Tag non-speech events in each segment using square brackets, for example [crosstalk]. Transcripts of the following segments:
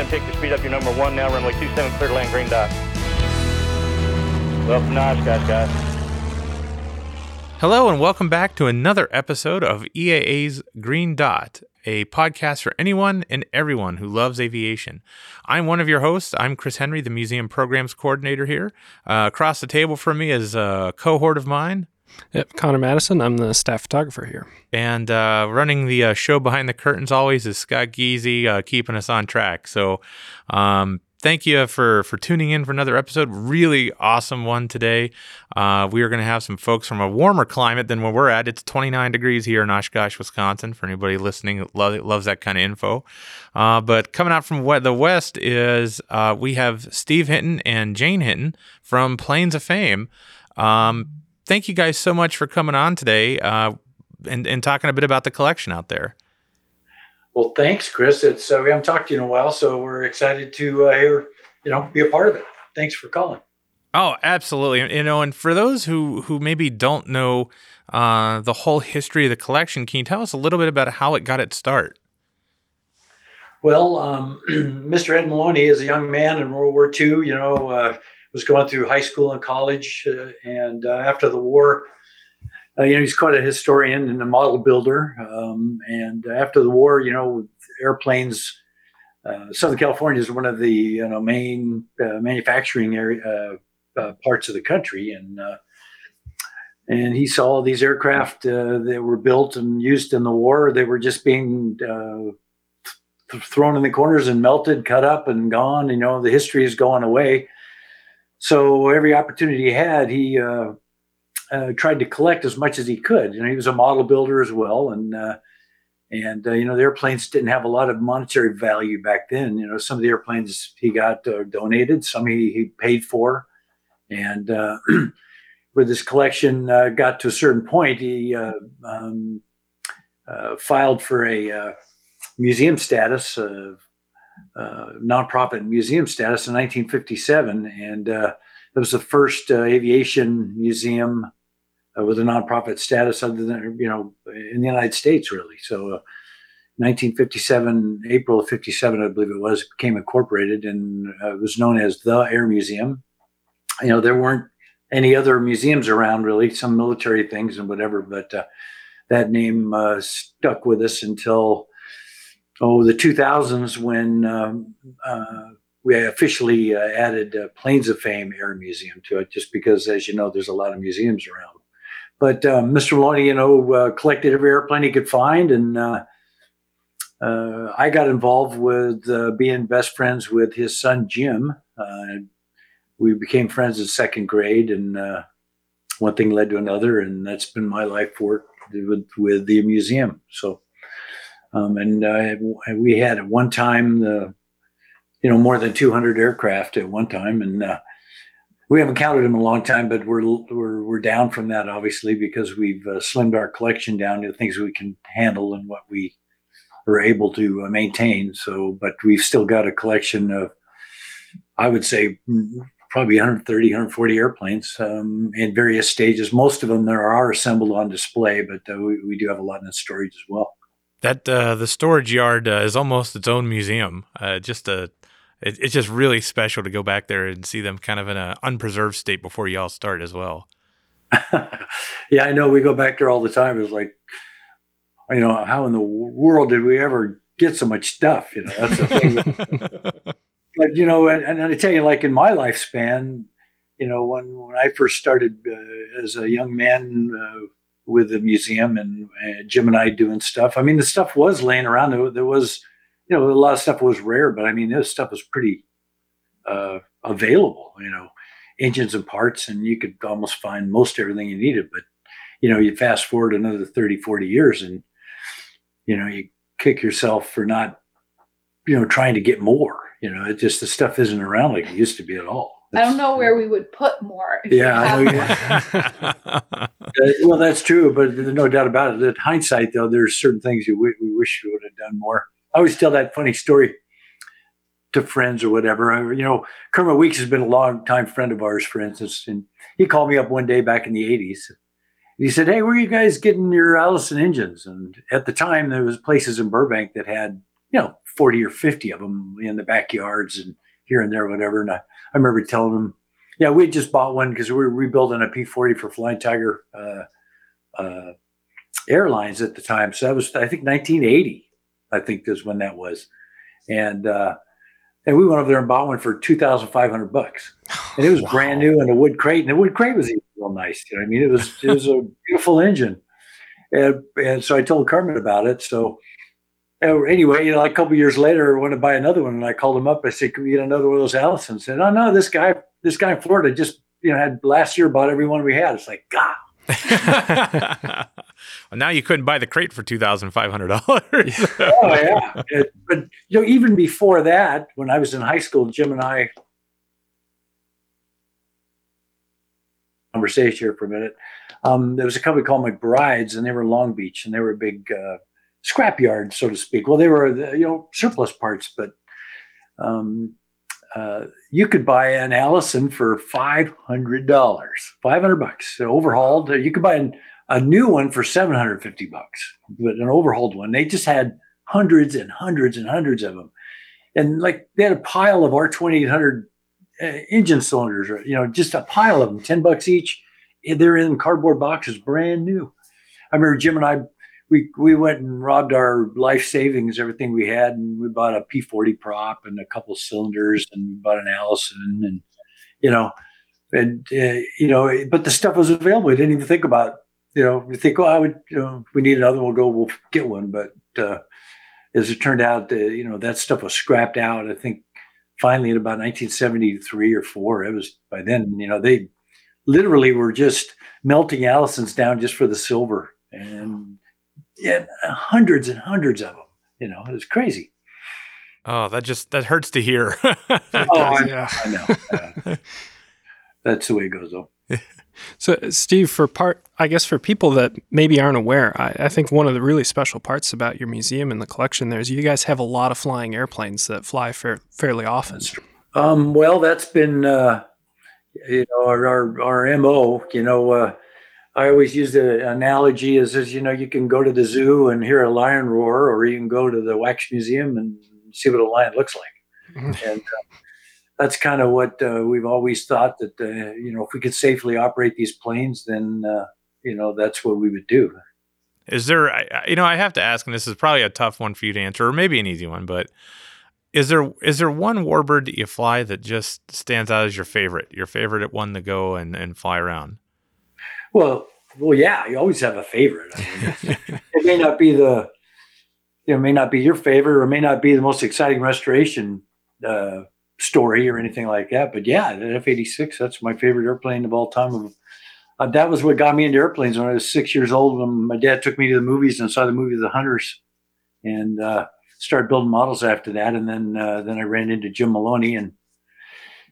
ahead and speed up. Your number one now, runway 27, clear to land, green dot. Welcome to Oshkosh, guys. Hello, and welcome back to another episode of EAA's Green Dot, a podcast for anyone and everyone who loves aviation. I'm one of your hosts. I'm Chris Henry, the museum programs coordinator here. Uh, across the table from me is a cohort of mine, Yep, Connor Madison. I'm the staff photographer here. and uh, running the uh, show behind the curtains always is Scott Geezy, uh, keeping us on track. So, um, thank you for for tuning in for another episode. Really awesome one today. Uh, we are going to have some folks from a warmer climate than where we're at. It's 29 degrees here in Oshkosh, Wisconsin. For anybody listening that lo- loves that kind of info. Uh, but coming out from the west is uh, we have Steve Hinton and Jane Hinton from Planes of Fame. Um, thank you guys so much for coming on today uh, and, and talking a bit about the collection out there. Well, thanks, Chris. It's uh, we haven't talked to you in a while, so we're excited to uh, hear, you know, be a part of it. Thanks for calling. Oh, absolutely. You know, and for those who who maybe don't know uh, the whole history of the collection, can you tell us a little bit about how it got its start? Well, um, [clears throat] Mr. Ed Maloney is a young man in World War II. You know, uh, was going through high school and college, uh, and uh, after the war, uh, you know, he's quite a historian and a model builder. Um, and after the war, you know, airplanes. Uh, Southern California is one of the you know main uh, manufacturing area parts of the country, and and he saw these aircraft that were built and used in the war. They were just being th- thrown in the corners and melted, cut up, and gone. You know, the history is going away. So every opportunity he had, he uh, uh, tried to collect as much as he could. You know, he was a model builder as well, and uh, and uh, you know the airplanes didn't have a lot of monetary value back then. You know, some of the airplanes he got uh, donated, some he, he paid for, and uh, [clears throat] with his collection got to a certain point, he um, filed for a museum status, uh, uh, nonprofit museum status in 1957, and uh, it was the first uh, aviation museum uh, with a nonprofit status, other than you know in the United States, really. So. Uh, 1957, April of 57, I believe it was, became incorporated and uh, it was known as the Air Museum. You know, there weren't any other museums around really, some military things and whatever, but uh, that name uh, stuck with us until oh the 2000s when um, uh, we officially uh, added uh, Planes of Fame Air Museum to it, just because, as you know, there's a lot of museums around. But um, Mr. Maloney, you know, uh, collected every airplane he could find, and uh, uh, I got involved with being best friends with his son Jim. We became friends in second grade, and one thing led to another, and that's been my life work with with the museum. So, um, and uh, we had at one time the, you know, more than 200 aircraft at one time, and uh, we haven't counted them in a long time, but we're we're we're down from that obviously because we've uh, slimmed our collection down to things we can handle and what we are able to uh, maintain. So, but we've still got a collection of, I would say, mm, probably 130, 140 airplanes um, in various stages. Most of them there are assembled on display, but uh, we, we do have a lot in storage as well. That uh, the storage yard uh, is almost its own museum. Uh, just a, it, it's just really special to go back there and see them kind of in an unpreserved state before you all start as well. [laughs] yeah, I know. We go back there all the time. It's like, you know, how in the world did we ever get so much stuff? You know, that's the thing. [laughs] but you know, and, and I tell you, like in my lifespan, you know, when when I first started uh, as a young man uh, with the museum and uh, Jim and I doing stuff. I mean, the stuff was laying around. There, there was, you know, a lot of stuff was rare, but I mean, this stuff was pretty uh, available. You know, engines and parts, and you could almost find most everything you needed. But you know, you fast forward another 30, 40 years, and you know, you kick yourself for not, you know, trying to get more. You know, it just the stuff isn't around like it used to be at all. I don't know where we would put more. Yeah, I know had. [laughs] [laughs] Uh, well, that's true, but there's no doubt about it. In hindsight, though, there's certain things you w- we wish we would have done more. I always tell that funny story to friends or whatever. I, you know, Kermit Weeks has been a long time friend of ours, for instance, and he called me up one day back in the '80s. He said, "Hey, where are you guys getting your Allison engines?" And at the time, there was places in Burbank that had you know, 40 or 50 of them in the backyards and here and there, whatever. And I, I remember telling them, yeah, we just bought one because we were rebuilding a P 40 for Flying Tiger uh, uh, Airlines at the time. So that was, I think, 1980, I think is when that was. And, uh, and we went over there and bought one for 2,500 bucks. And it was Wow. brand new in a wood crate. And the wood crate was even real nice. You know I mean? It was, it was a [laughs] beautiful engine. And, and so I told Kermit about it. So anyway, you know, like a couple years later, I wanted to buy another one, and I called him up. I said, "Can we get another one of those Allisons?" And said, oh no, this guy, this guy in Florida just you know had last year bought every one we had. It's like God, [laughs] well, now you couldn't buy the crate for two thousand five hundred dollars. oh yeah. It- but you know, even before that, when I was in high school, Jim and I conversation here for a minute. Um, there was a company called McBride's, and they were Long Beach, and they were a big uh, scrap yard, so to speak. Well, they were uh, you know surplus parts, but um, uh, you could buy an Allison for five hundred dollars, five hundred bucks, overhauled. You could buy an, a new one for seven hundred fifty bucks, but an overhauled one. They just had hundreds and hundreds and hundreds of them, and like they had a pile of R twenty eight hundred uh, engine cylinders, you know, just a pile of them, ten bucks each. They're in cardboard boxes, brand new. I remember Jim and I we we went and robbed our life savings, everything we had, and we bought a P40 prop and a couple cylinders, and bought an Allison, and you know, and uh, you know, but the stuff was available. We didn't even think about, you know, we think, oh, I would, you know, we need another, we'll go, we'll get one. But uh, as it turned out, you know, that stuff was scrapped out. I think finally in about 1973 or four, it was by then, you know, they literally were just melting Allisons down just for the silver and yeah, hundreds and hundreds of them. You know, it was crazy. oh, that just that hurts to hear. [laughs] Oh, I, yeah. I know. Uh, [laughs] that's the way it goes, though. [laughs] So, Steve, for part, I guess for people that maybe aren't aware, I, I think one of the really special parts about your museum and the collection there is you guys have a lot of flying airplanes that fly fair, fairly often. Um, well, that's been, uh, you know, our, our, our MO, you know, uh, I always use the analogy is, is, you know, you can go to the zoo and hear a lion roar, or you can go to the wax museum and see what a lion looks like. [laughs] and uh, that's kind of what uh, we've always thought that, uh, you know, if we could safely operate these planes, then, uh, you know, that's what we would do. is there, you know, I have to ask, and this is probably a tough one for you to answer, or maybe an easy one, but is there is there one warbird that you fly that just stands out as your favorite, your favorite one to go and, and fly around? Well, well, yeah, you always have a favorite. I mean, [laughs] it may not be the, it may not be your favorite, or it may not be the most exciting restoration uh, story or anything like that. But yeah, the F eighty six, that's my favorite airplane of all time. Uh, that was what got me into airplanes when I was six years old. When my dad took me to the movies and saw the movie The Hunters, and uh, started building models after that. And then uh, then I ran into Jim Maloney and.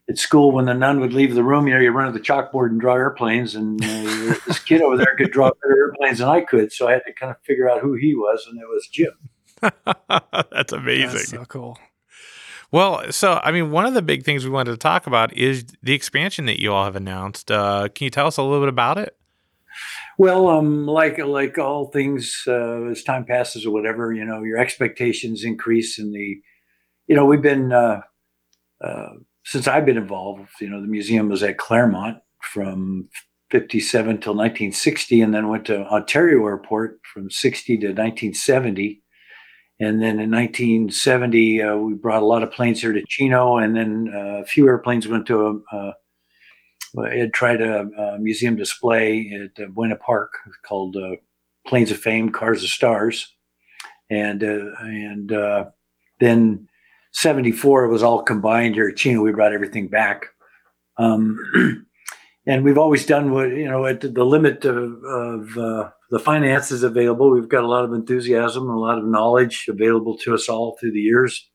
At school, when the nun would leave the room, you know, you run at the chalkboard and draw airplanes, and uh, [laughs] this kid over there could draw better airplanes than I could. So I had to kind of figure out who he was, and it was Jim. [laughs] That's amazing. That's so cool. Well, so I mean, one of the big things we wanted to talk about is the expansion that you all have announced. Uh, can you tell us a little bit about it? Well, um, like like all things, uh, as time passes or whatever, you know, your expectations increase, and the, you know, we've been uh, uh, since I've been involved. You know, the museum was at Claremont from '57 till 1960, and then went to Ontario Airport from '60 to 1970. And then in 1970, uh, we brought a lot of planes here to Chino, and then uh, a few airplanes went to uh, had tried a, a museum display at uh, Buena Park called uh, Planes of Fame, Cars of Stars, and uh, and uh, then '74 it was all combined here at Chino. We brought everything back, um, [clears throat] and we've always done what you know at the limit of, of uh, the finances available. We've got a lot of enthusiasm, a lot of knowledge available to us all through the years,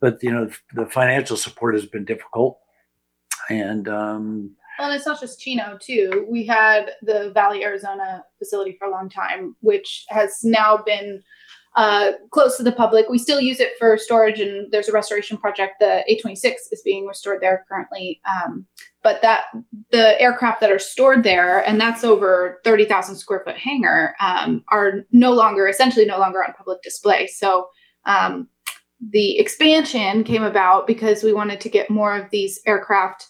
but you know the financial support has been difficult and um, Well, and it's not just Chino too. We had the Valle, Arizona facility for a long time, which has now been uh, closed to the public. We still use it for storage, and there's a restoration project. The A26 is being restored there currently. Um, but that the aircraft that are stored there, and that's over 30,000 square foot hangar, um, are no longer, essentially no longer on public display. So Um, the expansion came about because we wanted to get more of these aircraft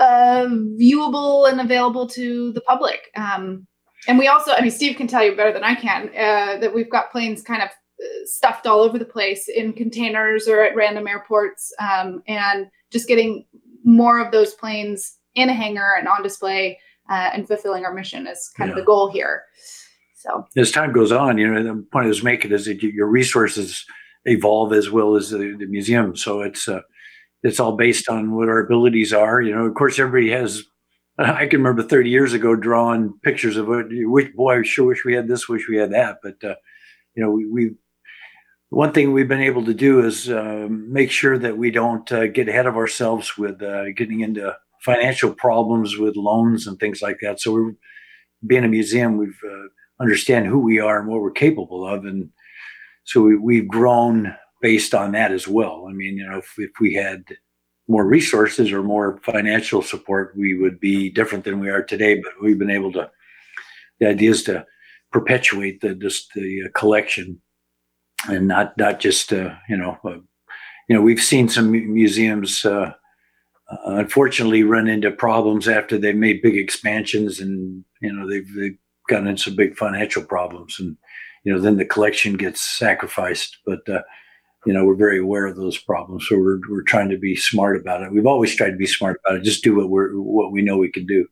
uh, viewable and available to the public. Um, and we also, I mean, Steve can tell you better than I can uh, that we've got planes kind of uh, stuffed all over the place in containers or at random airports, um, and just getting more of those planes in a hangar and on display uh, and fulfilling our mission is kind of the goal here. So As time goes on, you know, the point I was making is that your resources evolve as well as the, the museum. So it's uh, it's all based on what our abilities are. You know, of course, everybody has. I can remember 30 years ago drawing pictures of it. Which boy, I sure wish we had this, wish we had that. But uh, you know, we, we one thing we've been able to do is um, make sure that we don't uh, get ahead of ourselves with uh, getting into financial problems with loans and things like that. So we're being a museum, we've uh, understand who we are and what we're capable of, and so we, we've grown based on that as well. I mean, you know, if, if we had more resources or more financial support, we would be different than we are today. But we've been able to. The idea is to perpetuate the just the uh, collection, and not not just uh, you know, uh, you know, we've seen some museums. Uh, uh, unfortunately, run into problems after they've made big expansions, and you know they've, they've gotten into big financial problems, and you know then the collection gets sacrificed. But uh, you know we're very aware of those problems, so we're we're trying to be smart about it. We've always tried to be smart about it. Just do what we're what we know we can do.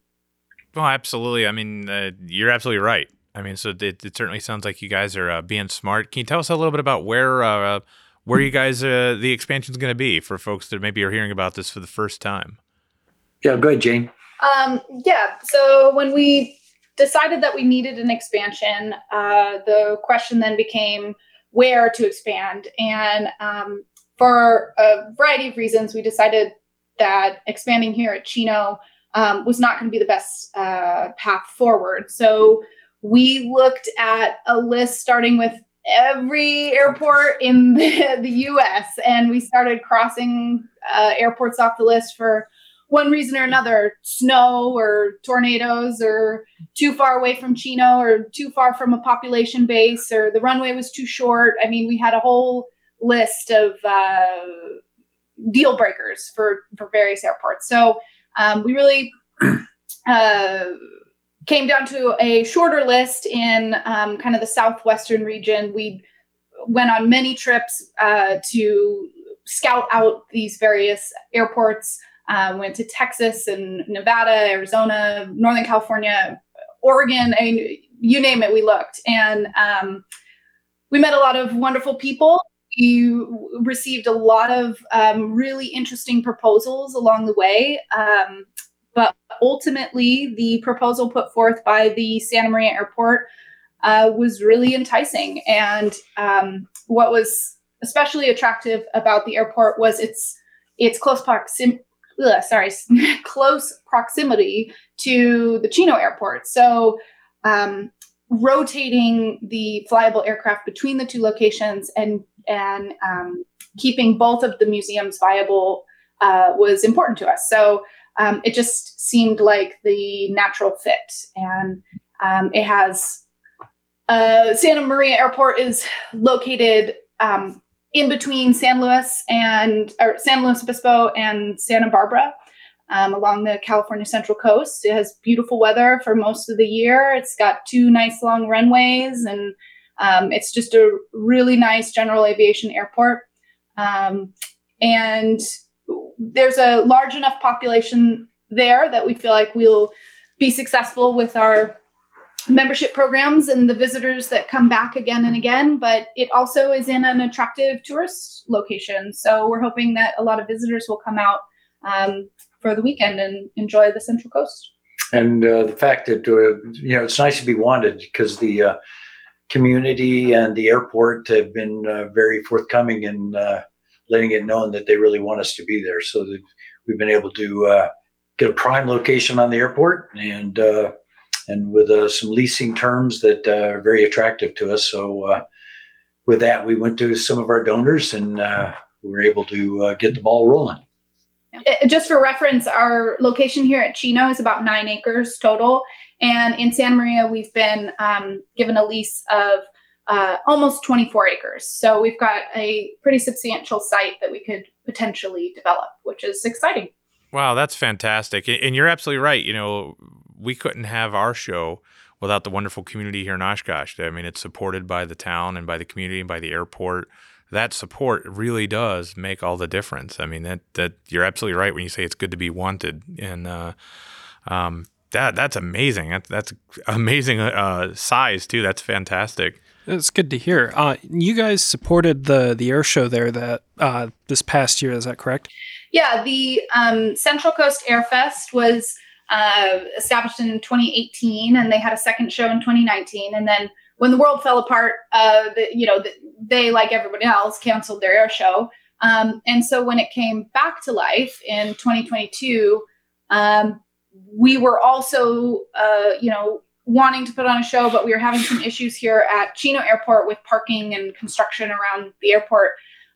Well, absolutely. I mean, uh, you're absolutely right. I mean, so it, it certainly sounds like you guys are uh, being smart. Can you tell us a little bit about where uh, where you guys uh, the expansion is going to be for folks that maybe are hearing about this for the first time? Yeah, go ahead, Jane. Um, yeah. So when we decided that we needed an expansion, uh, the question then became where to expand. And um, for a variety of reasons, we decided that expanding here at Chino um, was not going to be the best uh, path forward. So we looked at a list starting with every airport in [laughs] the, the US and we started crossing uh, airports off the list for one reason or another snow or tornadoes or too far away from Chino or too far from a population base or the runway was too short. I mean, we had a whole list of uh, deal breakers for, for various airports. So um, we really [clears throat] uh, came down to a shorter list in um, kind of the southwestern region. We went on many trips uh, to scout out these various airports. Um, went to Texas and Nevada, Arizona, Northern California, Oregon. I mean, you name it, we looked, and um, we met a lot of wonderful people. We received a lot of um, really interesting proposals along the way. Um, but ultimately, the proposal put forth by the Santa Maria Airport uh, was really enticing. And um, what was especially attractive about the airport was its its close proxim- ugh, sorry, [laughs] close proximity to the Chino airport. So um, rotating the flyable aircraft between the two locations and and um, keeping both of the museums viable uh, was important to us. So um, it just seemed like the natural fit, and um, it has uh, Santa Maria Airport is located um, in between San Luis and or San Luis Obispo and Santa Barbara. Um, along the California Central Coast, it has beautiful weather for most of the year. It's got two nice long runways, and um, it's just a really nice general aviation airport. Um, and there's a large enough population there that we feel like we'll be successful with our membership programs and the visitors that come back again and again. But it also is in an attractive tourist location. So we're hoping that a lot of visitors will come out um, for the weekend and enjoy the Central Coast. And uh, the fact that uh, you know it's nice to be wanted because the uh, community and the airport have been uh, very forthcoming in uh, letting it known that they really want us to be there. So that we've been able to uh, get a prime location on the airport and and with uh, some leasing terms that uh, are very attractive to us. So uh, with that, we went to some of our donors and uh, we were able to uh, get the ball rolling. Just for reference, our location here at Chino is about nine acres total. And in San Maria, we've been um, given a lease of uh, almost 24 acres. So we've got a pretty substantial site that we could potentially develop, which is exciting. Wow, that's fantastic. And you're absolutely right. You know, we couldn't have our show without the wonderful community here in Oshkosh. I mean, it's supported by the town and by the community and by the airport. That support really does make all the difference. I mean, that that you're absolutely right when you say it's good to be wanted, and uh, um, that that's amazing. That, that's amazing uh, size too. That's fantastic. It's good to hear. Uh, you guys supported the the air show there that uh, this past year. Is that correct? Yeah, the um, Central Coast Air Fest was uh, established in 2018, and they had a second show in 2019. And then when the world fell apart, uh, the, you know, the, they like everybody else canceled their air show. Um, and so when it came back to life in 2022, um, we were also, uh, you know, wanting to put on a show, but we were having some issues here at Chino Airport with parking and construction around the airport.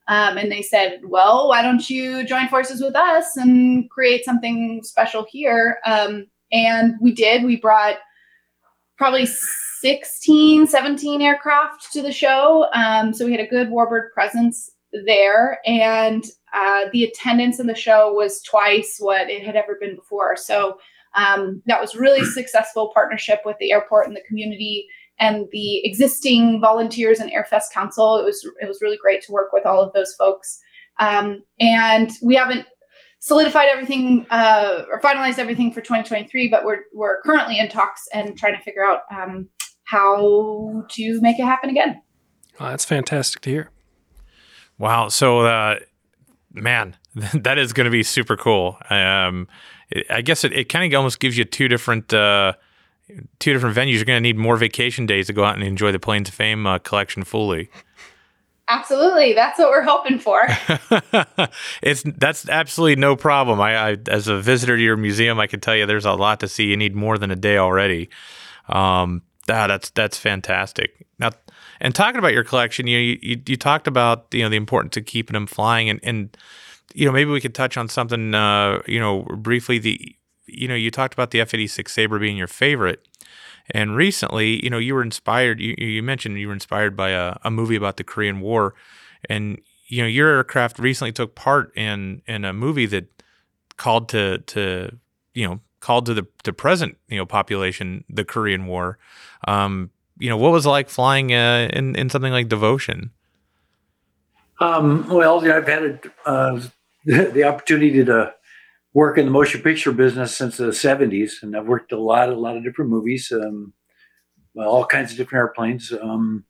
Um, and they said, well, why don't you join forces with us and create something special here? Um, and we did. We brought probably 16, 17 aircraft to the show. Um, so we had a good warbird presence there. And uh, the attendance in the show was twice what it had ever been before. So um, that was really successful partnership with the airport and the community and the existing volunteers and Airfest Council. It was it was really great to work with all of those folks. Um, and we haven't solidified everything uh, or finalized everything for 2023, but we're we're currently in talks and trying to figure out um, how to make it happen again. Well, that's fantastic to hear. Wow. So, uh, man, [laughs] that is going to be super cool. Um, I guess it, it kind of almost gives you two different uh, two different venues. You're going to need more vacation days to go out and enjoy the Planes of Fame uh, collection fully. Absolutely, that's what we're hoping for. [laughs] it's that's absolutely no problem. I, I, as a visitor to your museum, I can tell you there's a lot to see. You need more than a day already. Um, ah, that's that's fantastic. Now, and talking about your collection, you, you you talked about you know the importance of keeping them flying, and and you know maybe we could touch on something uh, you know briefly. The you know you talked about the F eighty six Sabre being your favorite. And recently, you know, you were inspired. You, you mentioned you were inspired by a, a movie about the Korean War, and you know, your aircraft recently took part in in a movie that called to to you know called to the to present you know population the Korean War. Um, you know, what was it like flying uh, in in something like Devotion? Um, well, I've had a, uh, [laughs] the opportunity to work in the motion picture business since the 70s and i've worked a lot a lot of different movies um, all kinds of different airplanes um,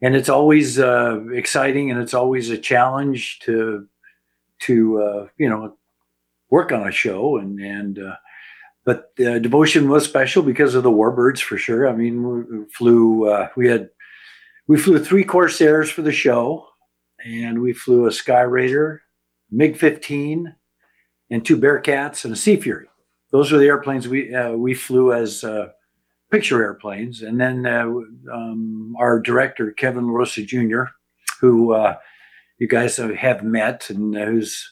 and it's always uh, exciting and it's always a challenge to to uh, you know work on a show and and uh, but uh, devotion was special because of the warbirds for sure. I mean we flew uh, we had we flew three corsairs for the show and we flew a sky raider mig 15 and two Bearcats and a Sea Fury. Those were the airplanes we uh, we flew as uh, picture airplanes. And then uh, um, our director Kevin LaRosa Jr., who uh, you guys have met and who's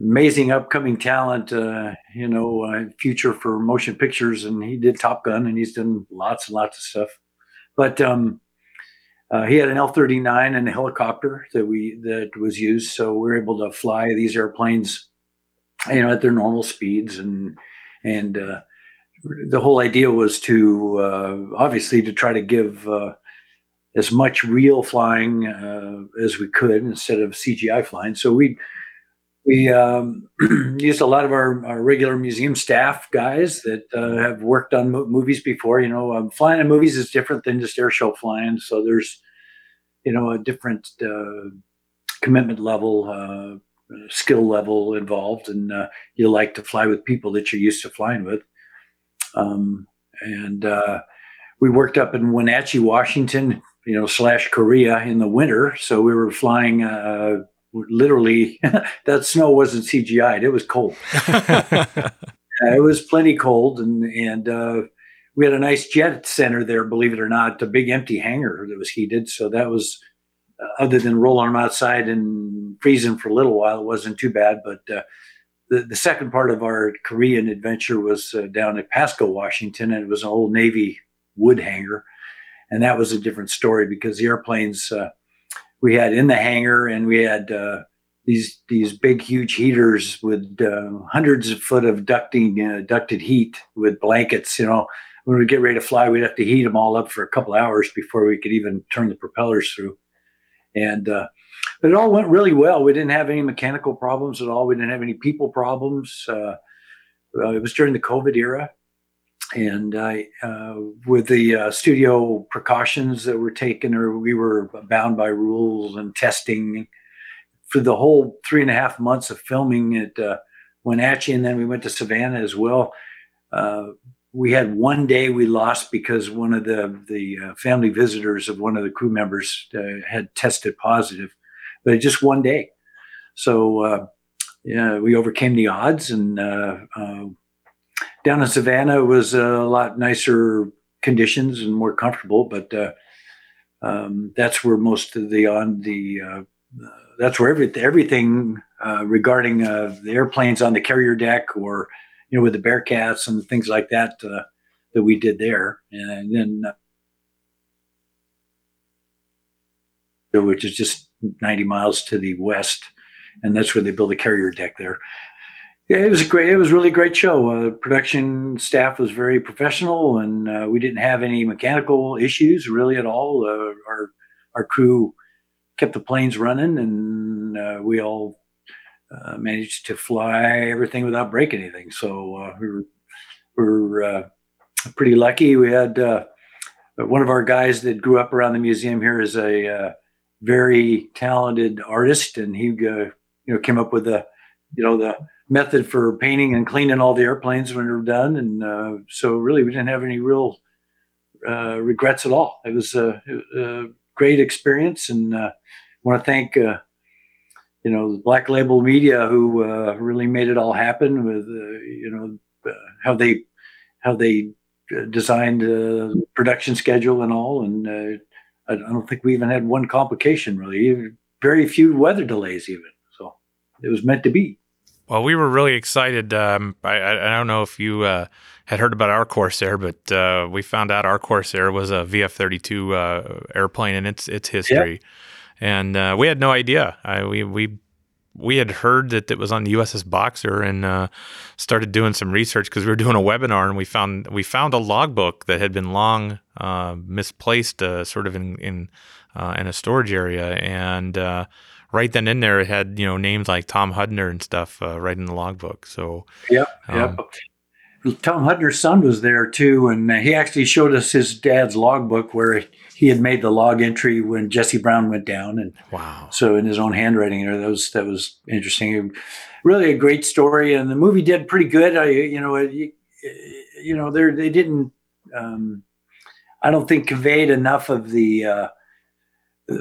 amazing upcoming talent, uh, you know, uh, future for motion pictures. And he did Top Gun, and he's done lots and lots of stuff. But um, he had an L-39 and a helicopter that we that was used, so we were able to fly these airplanes you know, at their normal speeds, and and uh, the whole idea was to uh, obviously to try to give uh, as much real flying uh, as we could instead of CGI flying. So we we um, [clears throat] used a lot of our, our, regular museum staff guys that uh, have worked on mo- movies before. You know, um, flying in movies is different than just air show flying. So there's you know a different uh, commitment level skill level involved, and uh, you like to fly with people that you're used to flying with. Um, and uh, we worked up in Wenatchee, Washington, you know, slash Korea in the winter. So we were flying. Uh, literally, [laughs] that snow wasn't CGI. It was cold. [laughs] it was plenty cold, and and uh, we had a nice jet center there. Believe it or not, a big empty hangar that was heated. So that was other than rolling them outside and freezing for a little while, it wasn't too bad. But uh, the, the second part of our Korean adventure was uh, down at Pasco, Washington, and it was an old Navy wood hangar. and that was a different story because the airplanes uh, we had in the hangar and we had uh, these these big huge heaters with uh, hundreds of foot of ducting uh, ducted heat with blankets. You know, when we get ready to fly, we'd have to heat them all up for a couple hours before we could even turn the propellers through. And uh, but it all went really well. We didn't have any mechanical problems at all. We didn't have any people problems. Uh, uh, it was during the COVID era, and I, uh, with the uh, studio precautions that were taken, or we were bound by rules and testing for the whole three and a half months of filming at uh, Wenatchee, and then we went to Savannah as well. We had one day we lost because one of the the uh, family visitors of one of the crew members uh, had tested positive, but just one day. So uh, yeah, we overcame the odds, and down in Savannah was a lot nicer conditions and more comfortable. But uh, um, that's where most of the on the uh, that's where everything everything regarding the airplanes on the carrier deck or you know with the Bearcats and things like that uh, that we did there, and then uh, which is just 90 miles to the west, and that's where they build a carrier deck there. Yeah, it was a great. It was really great show. Uh, production staff was very professional, and uh, we didn't have any mechanical issues really at all. Uh, our our crew kept the planes running, and uh, we all uh, managed to fly everything without breaking anything. So uh, we were we were uh, pretty lucky. We had uh, one of our guys that grew up around the museum here is a uh, very talented artist, and he you know came up with the you know the method for painting and cleaning all the airplanes when they were done, and so really we didn't have any real regrets at all. It was a, a great experience, and want to thank you know the Black Label Media who uh, really made it all happen with uh, you know uh, how they how they uh, designed uh, production schedule and all, and uh, I don't think we even had one complication really. Very few weather delays even, so it was meant to be. Well, we were really excited. Um, I, I, don't know if you uh, had heard about our Corsair, but uh, we found out our Corsair was a VF-32 uh, airplane in its its history, and uh, we had no idea. I, we we we had heard that it was on the USS Boxer and uh, started doing some research because we were doing a webinar and we found we found a logbook that had been long uh, misplaced, uh, sort of in in uh, in a storage area, and uh, right then in there it had you know names like Tom Hudner and stuff uh, right in the logbook. So Yep. Um, Yep. Tom Hudner's son was there too, and he actually showed us his dad's logbook where he had made the log entry when Jesse Brown went down, and wow, so in his own handwriting. There, that was that was interesting. Really a great story, and the movie did pretty good. I, you know, it, you, you know, they they didn't. Um, I don't think conveyed enough of the uh,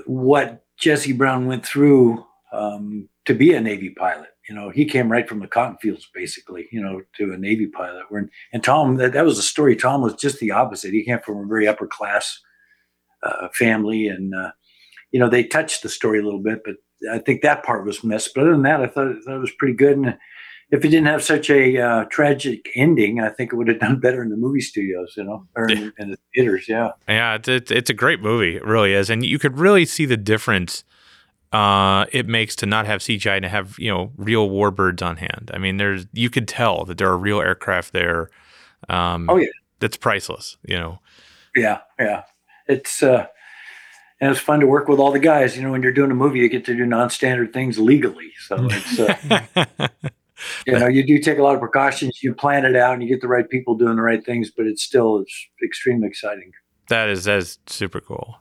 what Jesse Brown went through um, to be a Navy pilot. You know, he came right from the cotton fields, basically. You know, to a Navy pilot. Where and Tom, that, that was the story. Tom was just the opposite. He came from a very upper class uh, family, and uh, you know, they touched the story a little bit, but I think that part was missed. But other than that, I thought, I thought it was pretty good. And if it didn't have such a uh, tragic ending, I think it would have [laughs] done better in the movie studios, you know, or in, in the theaters. Yeah. yeah, it's, it's it's a great movie, it really is, and you could really see the difference uh, it makes to not have CGI and to have you know real warbirds on hand. I mean, there's you could tell that there are real aircraft there. Um, Oh, yeah. that's priceless. You know, Yeah. Yeah. It's, uh, and it's fun to work with all the guys. You know, when you're doing a movie, you get to do non-standard things legally. So it's, uh, [laughs] you know, you do take a lot of precautions. You plan it out, and you get the right people doing the right things. But it's still it's extremely exciting. that is that is super cool.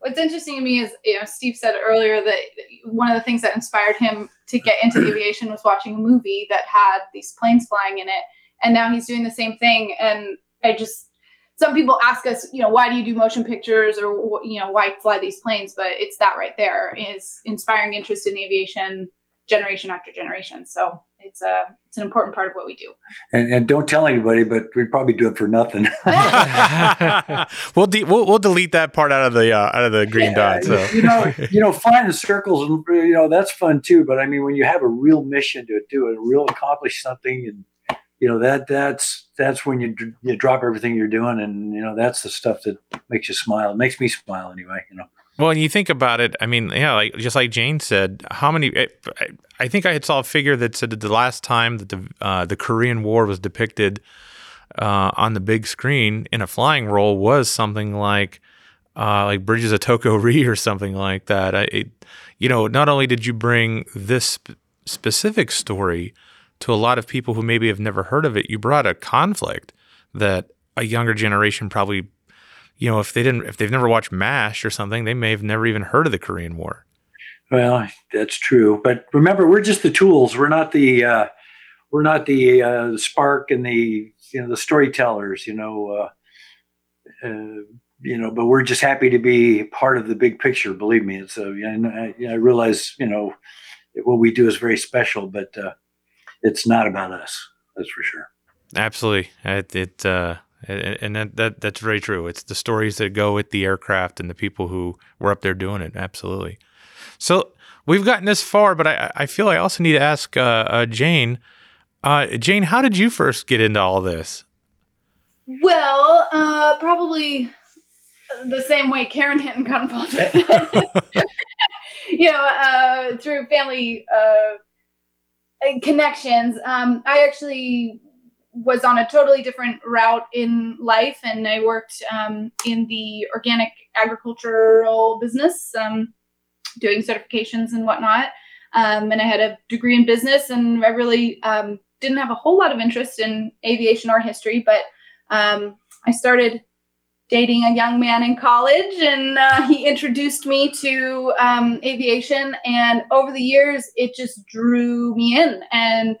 What's interesting to me is, you know, Steve said earlier that one of the things that inspired him to get into aviation was watching a movie that had these planes flying in it, and now he's doing the same thing. And I just, some people ask us, you know, why do you do motion pictures, or you know, why fly these planes? But it's that right there is inspiring interest in aviation, generation after generation. So it's a, it's an important part of what we do. And, and don't tell anybody, but we'd probably do it for nothing. [laughs] [laughs] we'll, de- we'll we'll delete that part out of the uh, out of the green Yeah, dot. So you know, you know, flying in circles, and you know, that's fun too. But I mean, when you have a real mission to do it, real accomplish something, and you know that that's that's when you you drop everything you're doing, and you know that's the stuff that makes you smile. It makes me smile anyway. You know. Well, and you think about it, I mean, yeah, like just like Jane said, how many? I, I think I had saw a figure that said that the last time that the uh, the Korean War was depicted uh, on the big screen in a flying role was something like uh, like Bridges of Toko Ri [laughs] or something like that. I, it, you know, not only did you bring this sp- specific story to a lot of people who maybe have never heard of it, you brought a conflict that a younger generation probably you know, if they didn't, if they've never watched MASH or something, they may have never even heard of the Korean War. Well, that's true, but remember, we're just the tools. We're not the uh, we're not the uh, spark and the you know the storytellers. You know, uh, uh, you know, but we're just happy to be part of the big picture. Believe me, it's I realize you know what we do is very special, but uh, it's not about us. That's for sure. Absolutely, it, it uh, and that, that that's very true. It's the stories that go with the aircraft and the people who were up there doing it. Absolutely. So we've gotten this far, but I, I feel I also need to ask uh, uh, Jane. Uh, Jane, how did you first get into all this? Well, uh, probably the same way Karen Hinton got involved with it. [laughs] [laughs] you know, uh, through family uh, connections. Um, I actually was on a totally different route in life, and I worked um, in the organic agricultural business, um, doing certifications and whatnot. Um, and I had a degree in business, and I really um, didn't have a whole lot of interest in aviation or history, but um, I started dating a young man in college, and uh, he introduced me to um, aviation. And over the years, it just drew me in. And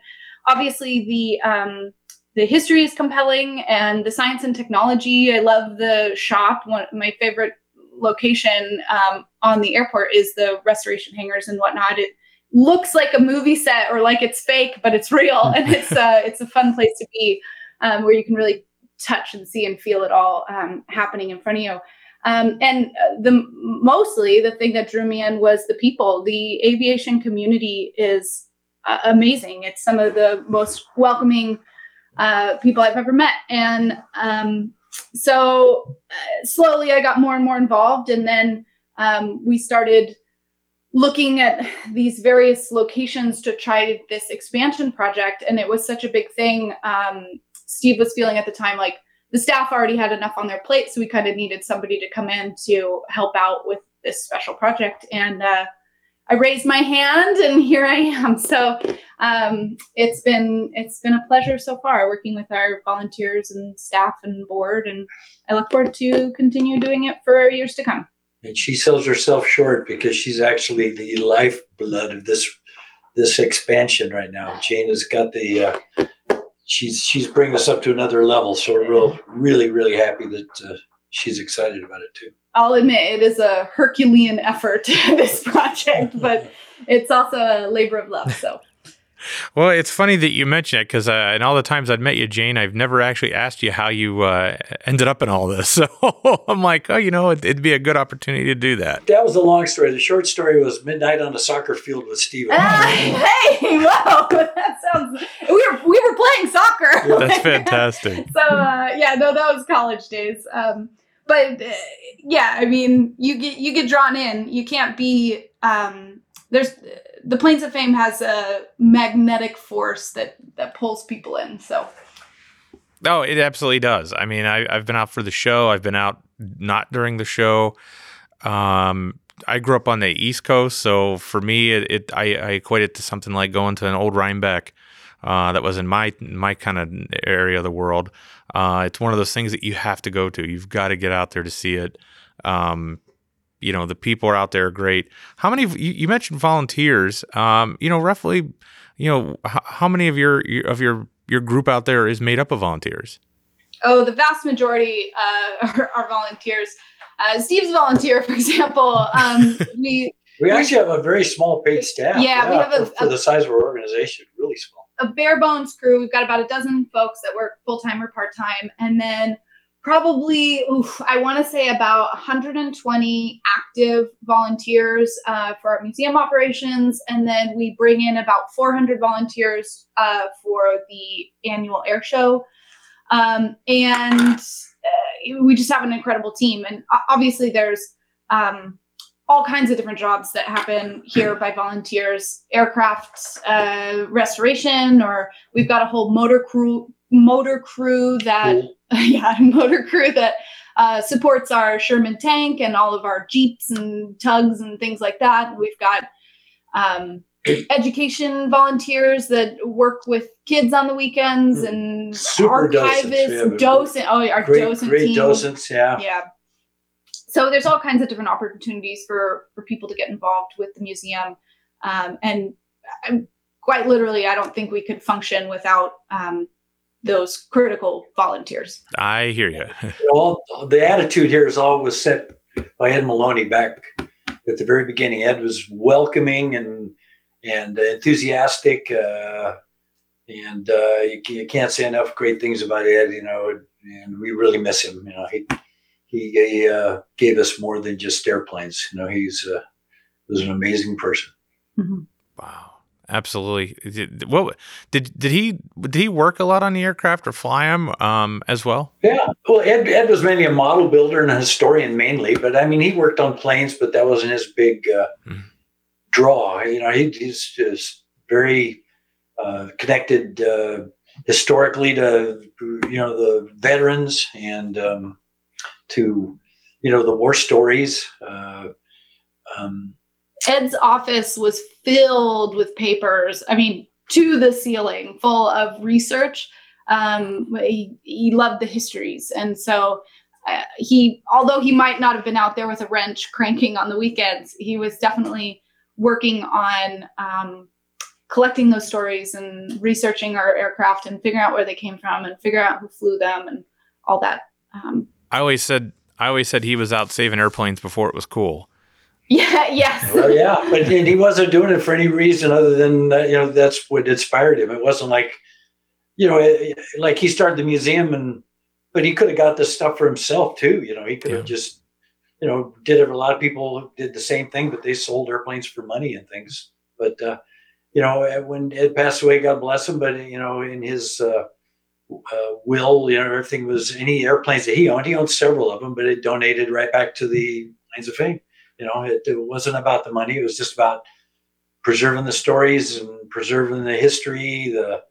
obviously, the um, the history is compelling, and the science and technology. I love the shop. One my favorite location um, on the airport is the restoration hangars and whatnot. It looks like a movie set or like it's fake, but it's real, and it's [laughs] uh, it's a fun place to be um, where you can really touch and see and feel it all um, happening in front of you. Um, and uh, the mostly the thing that drew me in was the people. The aviation community is uh, amazing. It's some of the most welcoming uh, people I've ever met, and um, so uh, slowly I got more and more involved, and then um, we started looking at [laughs] these various locations to try this expansion project, and it was such a big thing. Um, Steve was feeling at the time like the staff already had enough on their plate, so we kind of needed somebody to come in to help out with this special project. And uh, I raised my hand, and here I am. So um, it's been it's been a pleasure so far working with our volunteers and staff and board, and I look forward to continue doing it for years to come. And she sells herself short because she's actually the lifeblood of this this expansion right now. Jane has got the uh, she's she's bringing us up to another level. So we're real, really, really happy that uh, she's excited about it too. I'll admit it is a Herculean effort [laughs] this project, but [laughs] it's also a labor of love. So. Well, it's funny that you mention it because uh, in all the times I've met you, Jane, I've never actually asked you how you uh, ended up in all this. [laughs] So I'm like, oh, you know, it'd, it'd, be a good opportunity to do that. That was a long story. The short story was midnight on a soccer field with Steven. Uh, hey, wow, [laughs] that sounds. We were we were playing soccer. Yeah. That's [laughs] fantastic. so uh, yeah, no, that was college days. Um, but uh, yeah, I mean, you get you get drawn in. You can't be. Um, there's the planes of fame has a magnetic force that that pulls people in. So. Oh, it absolutely does. I mean, I, have been out for the show. I've been out not during the show. Um, I grew up on the East Coast, so for me, it, it I, I, equate it to something like going to an old Rhinebeck. Uh, that was in my my kind of area of the world. Uh, it's one of those things that you have to go to. You've got to get out there to see it. Um, you know the people are out there are great. How many? You, you mentioned volunteers. Um, you know, roughly, you know, h- how many of your of your your group out there is made up of volunteers? Oh, the vast majority uh, [laughs] are, are, volunteers. Uh, Steve's volunteer, for example. Um, [laughs] we we actually have a very small paid staff. Yeah, yeah we have for, a, for the size of our organization, really small. A bare bones crew. We've got about a dozen folks that work full time or part time, and then probably oof, i want to say about 120 active volunteers uh, for our museum operations and then we bring in about 400 volunteers uh, for the annual air show um, and uh, we just have an incredible team and obviously there's um, all kinds of different jobs that happen here by volunteers aircraft uh, restoration or we've got a whole motor crew motor crew that Cool. [laughs] yeah motor crew that uh, supports our sherman tank and all of our jeeps and tugs and things like that we've got um, education volunteers that work with kids on the weekends and Super docents. We have a archivists docent oh our Great, docent great team docents. Yeah. yeah so there's all kinds of different opportunities for for people to get involved with the museum um, and um, quite literally i don't think we could function without um, those critical volunteers I hear you. [laughs] Well, the attitude here is always set by Ed Maloney back at the very beginning. Ed was welcoming and and enthusiastic, uh, and uh, you, you can't say enough great things about Ed. You know, and we really miss him. You know, he he, he uh, gave us more than just airplanes. You know, he's uh, was an amazing person. Wow. Absolutely. Did, what did did he did he work a lot on the aircraft or fly them um, as well? Yeah, well, Ed, Ed was mainly a model builder and a historian mainly, but I mean, he worked on planes, but that wasn't his big uh, Mhm. draw. You know, he, he's just very uh, connected uh, historically to you know the veterans and um, to you know the war stories. Uh, um, Ed's office was filled with papers. I mean, to the ceiling, full of research. Um, he, he loved the histories, and so uh, he, although he might not have been out there with a wrench cranking on the weekends, he was definitely working on um, collecting those stories and researching our aircraft and figuring out where they came from and figuring out who flew them and all that. Um, I always said I always said he was out saving airplanes before it was cool. [laughs] yeah. Yes. well, yeah, but he he wasn't doing it for any reason other than uh, you know that's what inspired him. It wasn't like you know, it, like he started the museum and but he could have got this stuff for himself too. You know, he could have Yeah. just you know did it. A lot of people did the same thing, but they sold airplanes for money and things. But uh, you know, uh, when Ed passed away, God bless him. But you know, in his uh, uh, will, you know, everything was any airplanes that he owned. He owned several of them, but it donated right back to the Planes of Fame. You know, it, it wasn't about the money. It was just about preserving the stories and preserving the history, the,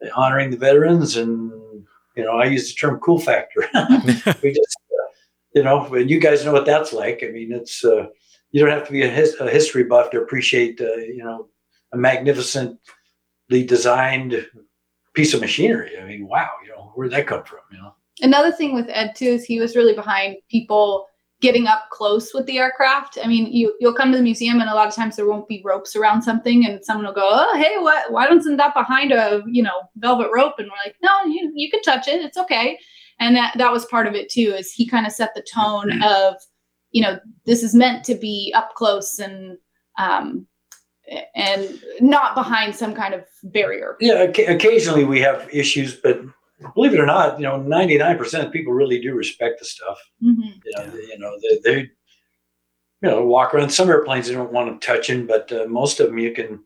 the honoring the veterans, and you know, I use the term "cool factor." [laughs] [laughs] we just, uh, you know, and you guys know what that's like. I mean, it's uh, you don't have to be a, his, a history buff to appreciate, uh, you know, a magnificently designed piece of machinery. I mean, wow, you know, where'd that come from? You know. another thing with Ed too is he was really behind people getting up close with the aircraft. I mean, you you'll come to the museum and a lot of times there won't be ropes around something, and someone will go, "Oh, hey, what? Why don't send that behind a you know velvet rope?" And we're like, "No, you you can touch it. It's okay." And that that was part of it too. Is he kind of set the tone of, you know, this is meant to be up close and um and not behind some kind of barrier. Yeah, occasionally we have issues, but believe it or not, you know, ninety nine percent of people really do respect the stuff. Mhm. You know, they, you know, they, they, you know, walk around. Some airplanes they don't want them touching, but uh, most of them you can,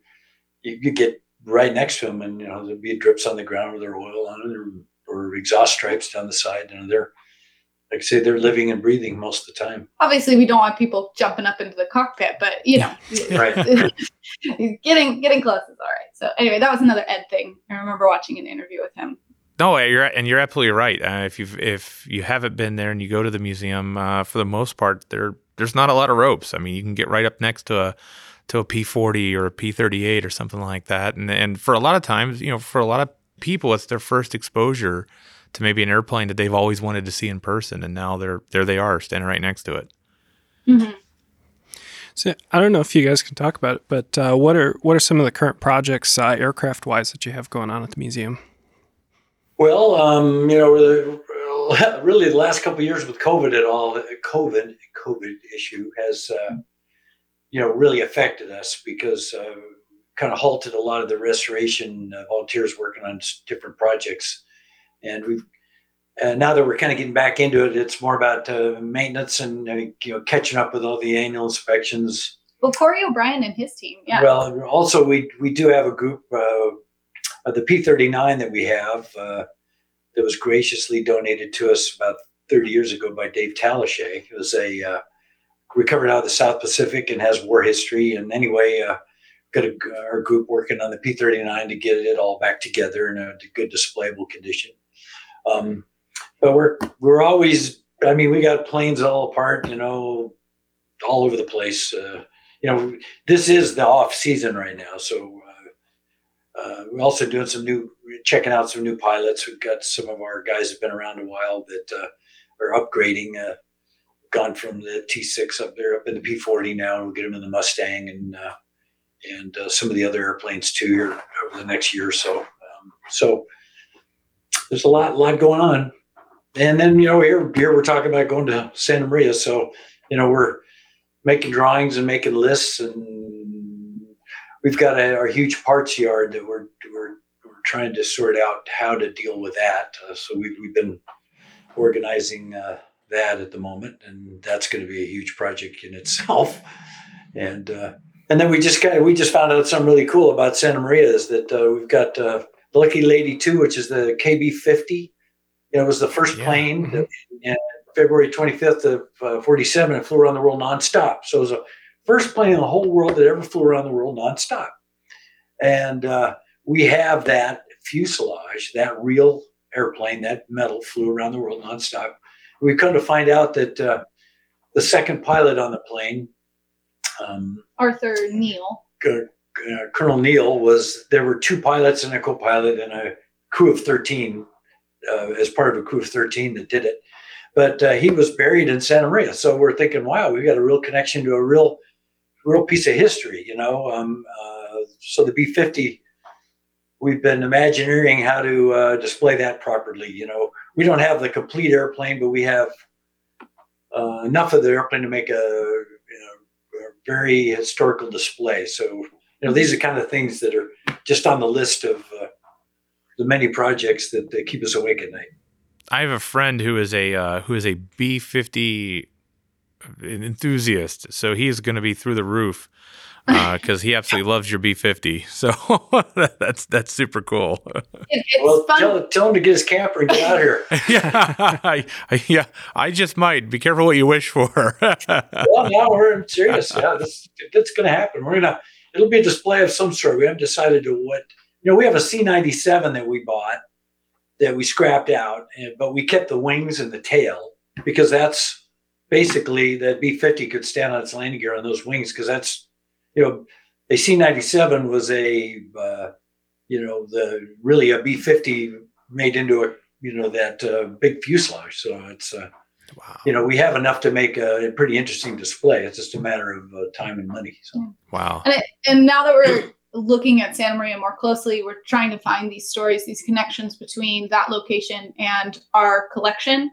you, you get right next to them, and you know there'll be drips on the ground with their oil on it, or, or exhaust stripes down the side. You know, they're like I say, they're living and breathing most of the time. Obviously, we don't want people jumping up into the cockpit, but you know, [laughs] Right. [laughs] getting getting close is all right. So anyway, that was another Ed thing. I remember watching an interview with him. No, you're and you're absolutely right. Uh, if you if you haven't been there and you go to the museum, uh, for the most part, there there's not a lot of ropes. I mean, you can get right up next to a to a P40 or a P38 or something like that, and and for a lot of times, you know, for a lot of people, it's their first exposure to maybe an airplane that they've always wanted to see in person, and now they're there they are standing right next to it. Mhm. So I don't know if you guys can talk about it, but uh, what are what are some of the current projects, uh, aircraft wise, that you have going on at the museum? Well, um, you know, the- really the last couple of years with COVID and all, the COVID COVID issue has, uh, you know, really affected us because uh, kind of halted a lot of the restoration uh, volunteers working on different projects, and we've uh, now that we're kind of getting back into it, it's more about uh, maintenance and uh, you know catching up with all the annual inspections. Well, Corey O'Brien and his team. Yeah. Well, also we we do have a group, uh, the P39 that we have uh, that was graciously donated to us about 30 years ago by Dave Tallichet. It was a uh, recovered out of the South Pacific and has war history. And anyway, uh, got a, our group working on the P39 to get it all back together in a good displayable condition. Um, but we're we're always. I mean, we got planes all apart, you know, all over the place. Uh, you know, this is the off season right now, so uh, we're also doing some new, checking out some new pilots. We've got some of our guys have been around a while that uh, are upgrading. Uh, gone from the T6 up there up in the P40 now, and we'll get them in the Mustang and uh, and uh, some of the other airplanes too here over the next year or so. Um, so there's a lot, lot going on. And then you know here here we're talking about going to Santa Maria, so you know we're making drawings and making lists, and we've got a, our huge parts yard that we're we're we're trying to sort out how to deal with that. Uh, so we've we've been organizing uh, that at the moment, and that's going to be a huge project in itself. [laughs] And uh, and then we just got we just found out something really cool about Santa Maria is that uh, we've got uh, Lucky Lady Two, which is the KB fifty. You know, it was the first Yeah. plane that, in February twenty fifth of uh, forty seven. It flew around the world nonstop. So it was the first plane in the whole world that ever flew around the world nonstop. And uh, we have that fuselage, that real airplane, that metal flew around the world nonstop. We come to find out that uh, the second pilot on the plane, um, Arthur Neal. Uh, Colonel Neal, was there were two pilots and a co-pilot and a crew of thirteen uh, as part of a crew of thirteen that did it. But uh, he was buried in Santa Maria, so we're thinking, wow, we've got a real connection to a real, real piece of history, you know. Um, uh, so the B fifty, we've been imagineering how to uh, display that properly. You know, we don't have the complete airplane, but we have uh, enough of the airplane to make a, you know, a very historical display. So, you know, these are kind of things that are just on the list of uh, the many projects that, that keep us awake at night. I have a friend who is a uh, who is a B fifty enthusiast, so he's going to be through the roof uh, [laughs] because he absolutely loves your B fifty. So [laughs] that's that's super cool. It, well, tell, tell him to get his camper and get out here. [laughs] yeah, I, I- yeah. I just might be careful what you wish for. well, now we're serious. Yeah, this that's going to happen. We're gonna. It'll be a display of some sort. We haven't decided to what. You know, we have a C ninety seven that we bought that we scrapped out, and, but we kept the wings and the tail because that's basically that B fifty could stand on its landing gear on those wings because that's you know a C ninety seven was a uh, you know the really a B fifty made into a you know that uh, big fuselage. So it's uh, wow. you know, we have enough to make a, a pretty interesting display. It's just a matter of uh, time and money. So Wow. and now that we're looking at Santa Maria more closely, we're trying to find these stories, these connections between that location and our collection.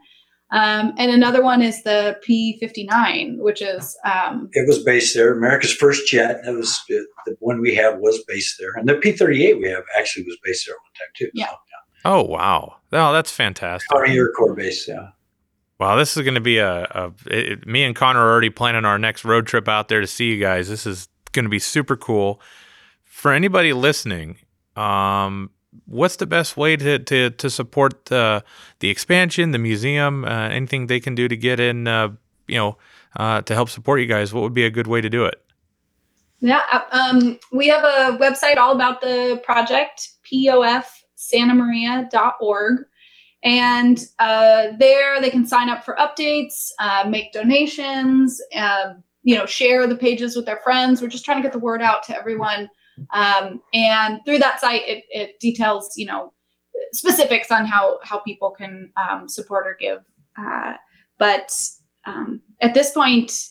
Um, and another one is the P59, which is um, it was based there. America's first jet. That was uh, the one we have was based there, and the P-38 we have actually was based there one time too. Yeah. So, Oh wow. Oh, that's fantastic. Army Air Corps base. Yeah. Wow, this is going to be a, a it, me and Connor are already planning our next road trip out there to see you guys. This is going to be super cool. For anybody listening, um, what's the best way to to, to support the the expansion, the museum, uh, anything they can do to get in, uh, you know, uh, to help support you guys? What would be a good way to do it? Yeah, uh, um, we have a website all about the project, pofsantamaria.org. And uh, there they can sign up for updates, uh, make donations, you know, share the pages with their friends. We're just trying to get the word out to everyone. Um, and through that site, it, it details, you know, specifics on how how people can um, support or give. Uh, but um, at this point,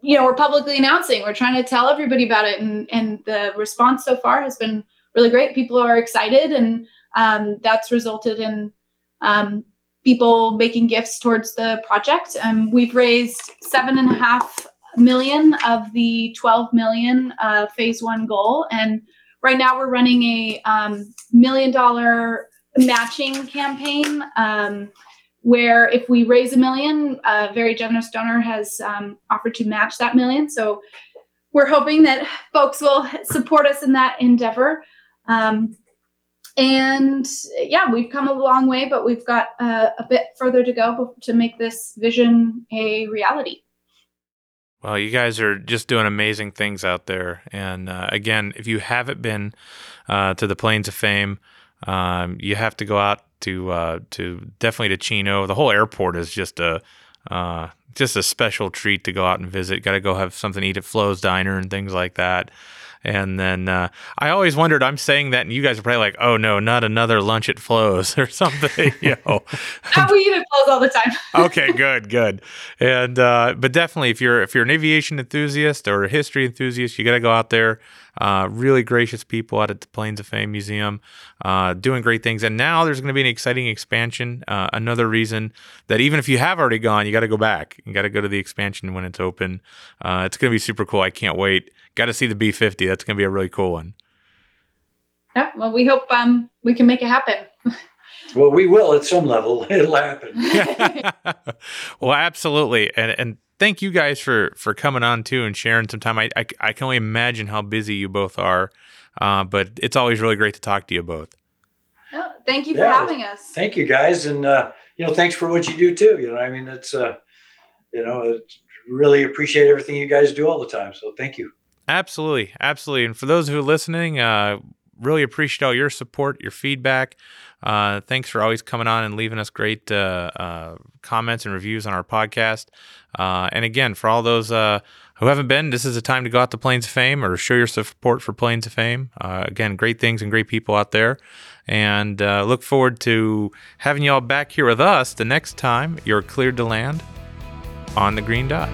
you know, we're publicly announcing. We're trying to tell everybody about it, and and the response so far has been really great. People are excited, and um, that's resulted in um, people making gifts towards the project. Um, we've raised seven and a half million of the 12 million uh, phase one goal, and right now we're running a um, million dollar matching campaign um, where if we raise a million, a very generous donor has um, offered to match that million. So we're hoping that folks will support us in that endeavor. Um, and yeah, we've come a long way, but we've got uh, a bit further to go to make this vision a reality. Well, you guys are just doing amazing things out there. And uh, again, if you haven't been uh, to the Planes of Fame, um, you have to go out to uh, to definitely to Chino. The whole airport is just a uh, just a special treat to go out and visit. Got to go have something to eat at Flo's Diner and things like that. And then uh, I always wondered, I'm saying that, and you guys are probably like, oh no, not another lunch at Flo's [laughs] or something. you know. [laughs] oh, we eat at Flo's all the time. [laughs] okay, good, good. And uh, but definitely, if you're if you're an aviation enthusiast or a history enthusiast, you got to go out there. Uh, really gracious people out at the Planes of Fame Museum, uh, doing great things. And now there's going to be an exciting expansion. Uh, another reason that even if you have already gone, you got to go back. You got to go to the expansion when it's open. Uh, it's going to be super cool. I can't wait. Got to see the B50. That's going to be a really cool one. Yeah, well, we hope um, we can make it happen. [laughs] Well, we will at some level. [laughs] It'll happen. [laughs] well, absolutely. And and thank you guys for for coming on too and sharing some time. I I, I can only imagine how busy you both are, uh, but it's always really great to talk to you both. Oh, thank you for Yeah. having us. Thank you guys, and uh, you know, thanks for what you do too. You know, I mean, it's uh, you know, it's, really appreciate everything you guys do all the time. So thank you. Absolutely, absolutely. And for those who are listening, uh, really appreciate all your support, your feedback. Uh, thanks for always coming on and leaving us great uh, uh, comments and reviews on our podcast. Uh, and again, for all those uh, who haven't been, this is a time to go out to Planes of Fame or show your support for Planes of Fame. Again, great things and great people out there. And look forward to having you all back here with us the next time you're cleared to land on the green dot.